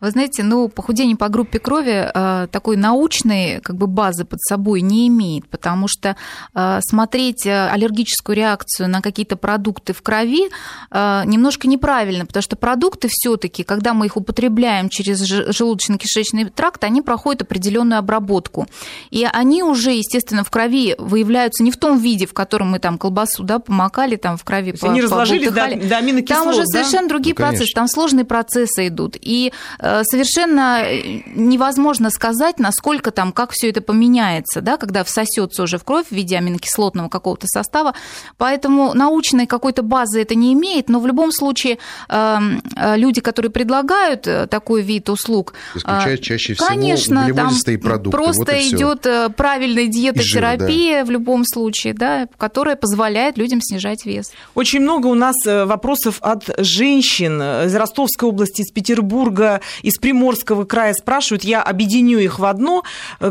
Вы знаете, ну, похудение по группе крови э, такой научной как бы базы под собой не имеет, потому что э, смотреть э, аллергическую реакцию на какие-то продукты в крови э, немножко неправильно, потому что продукты все-таки, когда мы их употребляем через желудочно-кишечный тракт, они проходят определенную обработку. И они уже, естественно, в крови выявляются не в том виде, в котором мы там колбасу да, помакали там в крови. То по, они разложились до, до аминокислот, Там уже да? совершенно другие ну, процессы, там сложные процессы идут. И Э, совершенно э, невозможно сказать, насколько там, как все это поменяется, да, когда всосется уже в кровь в виде аминокислотного какого-то состава. Поэтому научной какой-то базы это не имеет, но в любом случае эм, э, люди, которые предлагают такой вид услуг, исключают чаще всего конечно, углеводистые продукты. Просто вот идет правильная диетотерапия да. в любом случае, да, которая позволяет людям снижать вес. Очень много у нас вопросов от женщин из Ростовской области, из Петербурга, из Приморского края спрашивают, я объединю их в одно,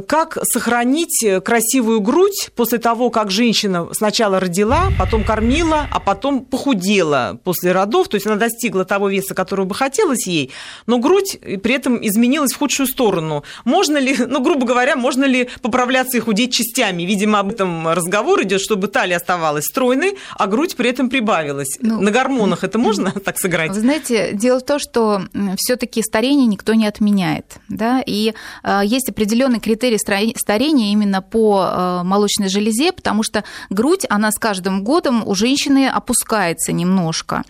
как сохранить красивую грудь после того, как женщина сначала родила, потом кормила, а потом похудела после родов, то есть она достигла того веса, которого бы хотелось ей, но грудь при этом изменилась в худшую сторону. Можно ли, ну, грубо говоря, можно ли поправляться и худеть частями? Видимо, об этом разговор идет, чтобы талия оставалась стройной, а грудь при этом прибавилась. Ну, На гормонах это можно так сыграть? Вы знаете, дело в том, что все-таки старение старение никто не отменяет. Да? И э, есть определенный критерий старения именно по э, молочной железе, потому что грудь, она с каждым годом у женщины опускается немножко.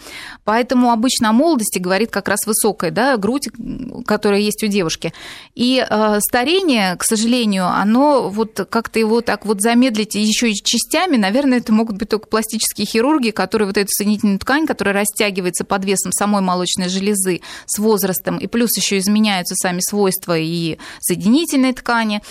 Поэтому обычно о молодости говорит как раз высокая да, грудь, которая есть у девушки. И э, старение, к сожалению, оно вот как-то его так вот замедлить еще и частями, наверное, это могут быть только пластические хирурги, которые вот эту соединительную ткань, которая растягивается под весом самой молочной железы с возрастом, и плюс еще изменяются сами свойства и соединительной ткани.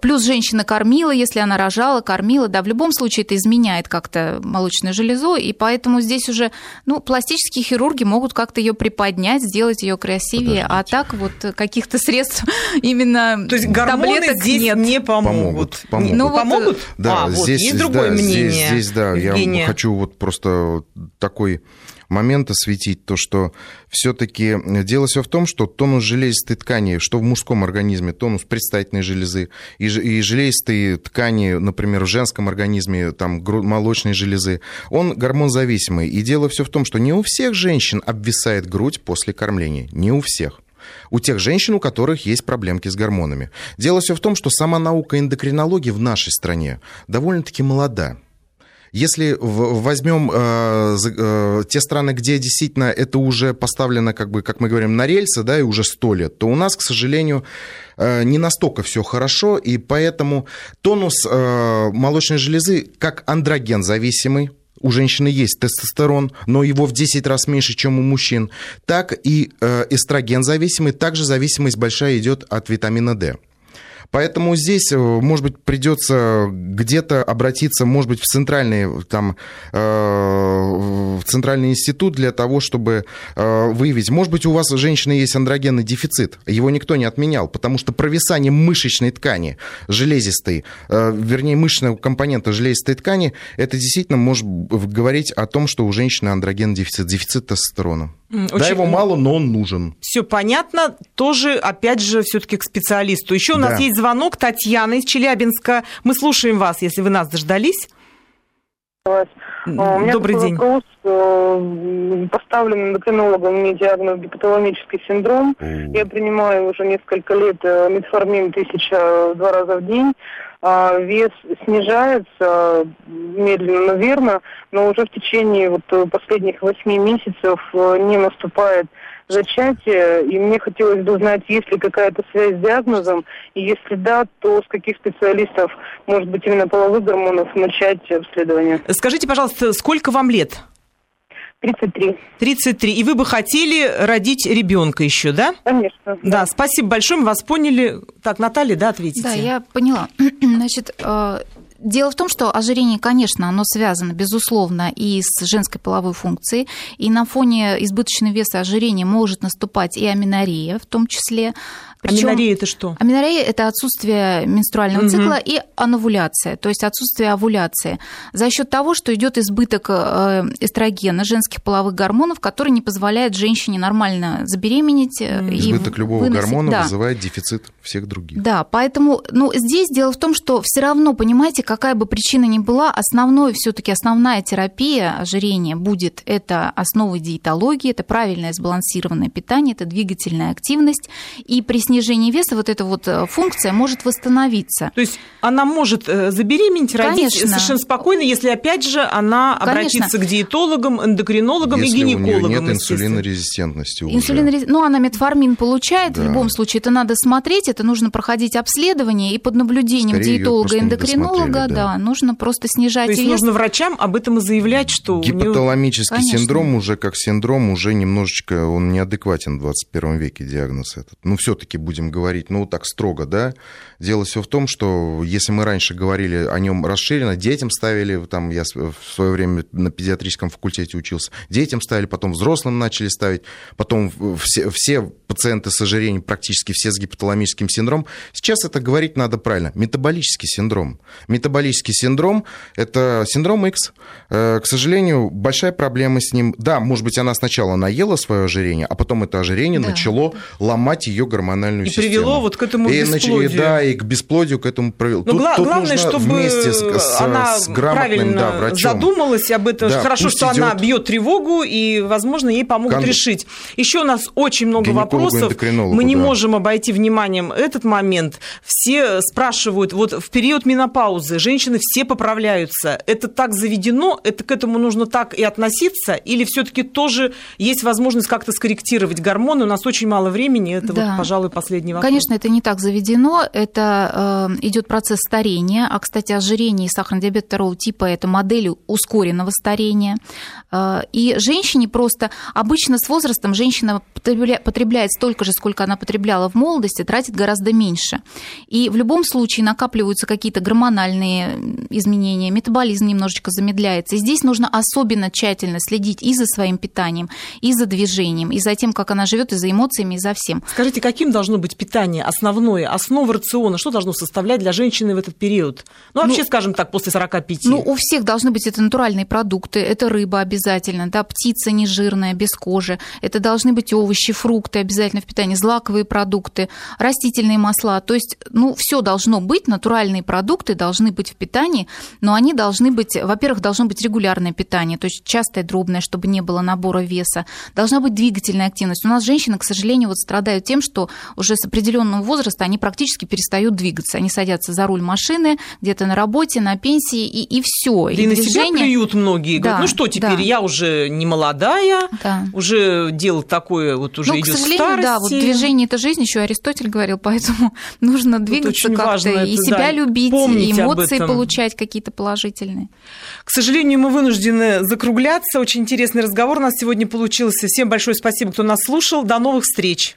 Плюс женщина кормила, если она рожала, кормила. Да, в любом случае это изменяет как-то молочную железу, и поэтому здесь уже ну, пластические хирурги могут как-то ее приподнять, сделать ее красивее, а Подождите. а так вот каких-то средств именно То есть гормоны здесь нет. не помогут. Помогут. помогут. Ну, помогут? Да, а, здесь, вот, есть другое да, мнение. Здесь, здесь да, Евгения. я хочу вот просто такой момент осветить, то, что все-таки дело все в том, что тонус железистой ткани, что в мужском организме, тонус предстательной железы, и, и железистые ткани, например, в женском организме, там, молочной железы, он гормонзависимый. И дело все в том, что не у всех женщин обвисает грудь после кормления, не у всех у тех женщин, у которых есть проблемки с гормонами. Дело все в том, что сама наука эндокринологии в нашей стране довольно-таки молода. Если возьмем э, э, те страны, где действительно это уже поставлено, как бы, как мы говорим, на рельсы, да, и уже сто лет, то у нас, к сожалению, э, не настолько все хорошо, и поэтому тонус молочной железы как андроген зависимый, у женщины есть тестостерон, но его в 10 раз меньше, чем у мужчин, так и эстроген зависимый, также зависимость большая идет от витамина D. Поэтому здесь, э, может быть, придется где-то обратиться, может быть, в центральный, там, э, в центральный институт для того, чтобы э, выявить. Может быть, у вас, женщины, есть андрогенный дефицит. Его никто не отменял, потому что провисание мышечной ткани, железистой, вернее, мышечного компонента железистой ткани, это действительно может говорить о том, что у женщины андрогенный дефицит, дефицит тестостерона. Очень... Да, его мало, но он нужен. Все понятно. Тоже, опять же, все-таки к специалисту. Еще у нас да. есть звонок Татьяны из Челябинска. Мы слушаем вас, если вы нас дождались. Добрый день. Вопрос. Э, поставлен эндокринологом мне диагноз гипоталамический синдром. Я принимаю уже несколько лет э, метформин тысяча два раза в день. А, вес снижается медленно, но верно, но уже в течение вот последних восьми месяцев э, не наступает зачатие, и мне хотелось бы узнать, есть ли какая-то связь с диагнозом, и если да, то с каких специалистов, может быть, именно половых гормонов начать обследование. Скажите, пожалуйста, сколько вам лет? 33. 33. И вы бы хотели родить ребенка еще, да? Конечно. Да. да, спасибо большое, мы вас поняли. Так, Наталья, да, ответите? Да, я поняла. Значит, э, Дело в том, что ожирение, конечно, оно связано, безусловно, и с женской половой функцией, и на фоне избыточного веса ожирения может наступать и аминорея в том числе. Причем, аменорея это что? Аменорея – это отсутствие менструального угу. цикла и ановуляция, то есть отсутствие овуляции. За счет того, что идет избыток э, эстрогена, женских половых гормонов, который не позволяет женщине нормально забеременеть. Mm. Избыток любого выносить. гормона да. вызывает дефицит всех других. Да, поэтому ну, здесь дело в том, что все равно, понимаете, какая бы причина ни была, основной все-таки основная терапия ожирения будет это основы диетологии, это правильное сбалансированное питание, это двигательная активность, и при снижении веса вот эта вот э, функция может восстановиться. То есть она может э, забеременеть, родить Конечно. совершенно спокойно, если, опять же, она Конечно. обратится к диетологам, эндокринологам если и гинекологам. Если у нее нет инсулинорезистентности уже. Инсулинорез... Ну, она метформин получает, да. в любом случае, это надо смотреть, это нужно проходить обследование, и под наблюдением Скорее диетолога-эндокринолога, да. да, нужно просто снижать То есть вес. нужно врачам об этом и заявлять, что... Гипоталамический нее... синдром уже как синдром, уже немножечко, он неадекватен в 21 веке диагноз этот. Ну, все таки будем говорить, ну, так строго, да. Дело все в том, что если мы раньше говорили о нем расширенно, детям ставили, там я в свое время на педиатрическом факультете учился, детям ставили, потом взрослым начали ставить, потом все, все пациенты с ожирением, практически все с гипоталамическим синдромом. Сейчас это говорить надо правильно. Метаболический синдром. Метаболический синдром – это синдром X. Э, к сожалению, большая проблема с ним. Да, может быть, она сначала наела свое ожирение, а потом это ожирение да. начало ломать ее гормональную и систему. И привело вот к этому и бесплодию. Нач... Да, и к бесплодию к этому привело. Но тут, гла- тут главное, чтобы вместе с, с, она с грамотным да, врачом. задумалась об этом. Да, Хорошо, что идет... она бьет тревогу, и, возможно, ей помогут Кон... решить. Еще у нас очень много вопросов. Мы не да. можем обойти вниманием этот момент. Все спрашивают, вот в период менопаузы женщины все поправляются. Это так заведено, это к этому нужно так и относиться, или все-таки тоже есть возможность как-то скорректировать гормоны? У нас очень мало времени, это да. вот, пожалуй, последний вопрос. Конечно, это не так заведено, это э, идет процесс старения, а, кстати, ожирение и сахарный диабет второго типа – это модели ускоренного старения. Э, и женщине просто, обычно с возрастом женщина потребляет столько же, сколько она потребляла в молодости, тратит гораздо меньше. И в любом случае накапливаются какие-то гормональные изменения, метаболизм немножечко замедляется. И здесь нужно особенно тщательно следить и за своим питанием, и за движением, и за тем, как она живет, и за эмоциями, и за всем. Скажите, каким должно быть питание основное, основа рациона, что должно составлять для женщины в этот период? Ну, вообще, ну, скажем так, после 45. Ну, у всех должны быть это натуральные продукты, это рыба обязательно, да, птица нежирная, без кожи, это должны быть овощи, фрукты обязательно в питании, злаковые продукты, растительные масла, то есть, ну, все должно быть, натуральные продукты должны быть в питании, но они должны быть, во-первых, должно быть регулярное питание, то есть частое, дробное, чтобы не было набора веса, должна быть двигательная активность. У нас женщины, к сожалению, вот страдают тем, что уже с определенного возраста они практически перестают двигаться, они садятся за руль машины, где-то на работе, на пенсии, и, и все. Да и, и на движение... себя плюют многие, да, говорят, ну что теперь, да. я уже не молодая, да. уже дело такое вот уже ну, идет к сожалению, старости. да, вот движение – это жизнь, еще Аристотель говорил, поэтому нужно двигаться как-то и себя да, любить, и эмоции получать какие-то положительные. К сожалению, мы вынуждены закругляться. Очень интересный разговор у нас сегодня получился. Всем большое спасибо, кто нас слушал. До новых встреч.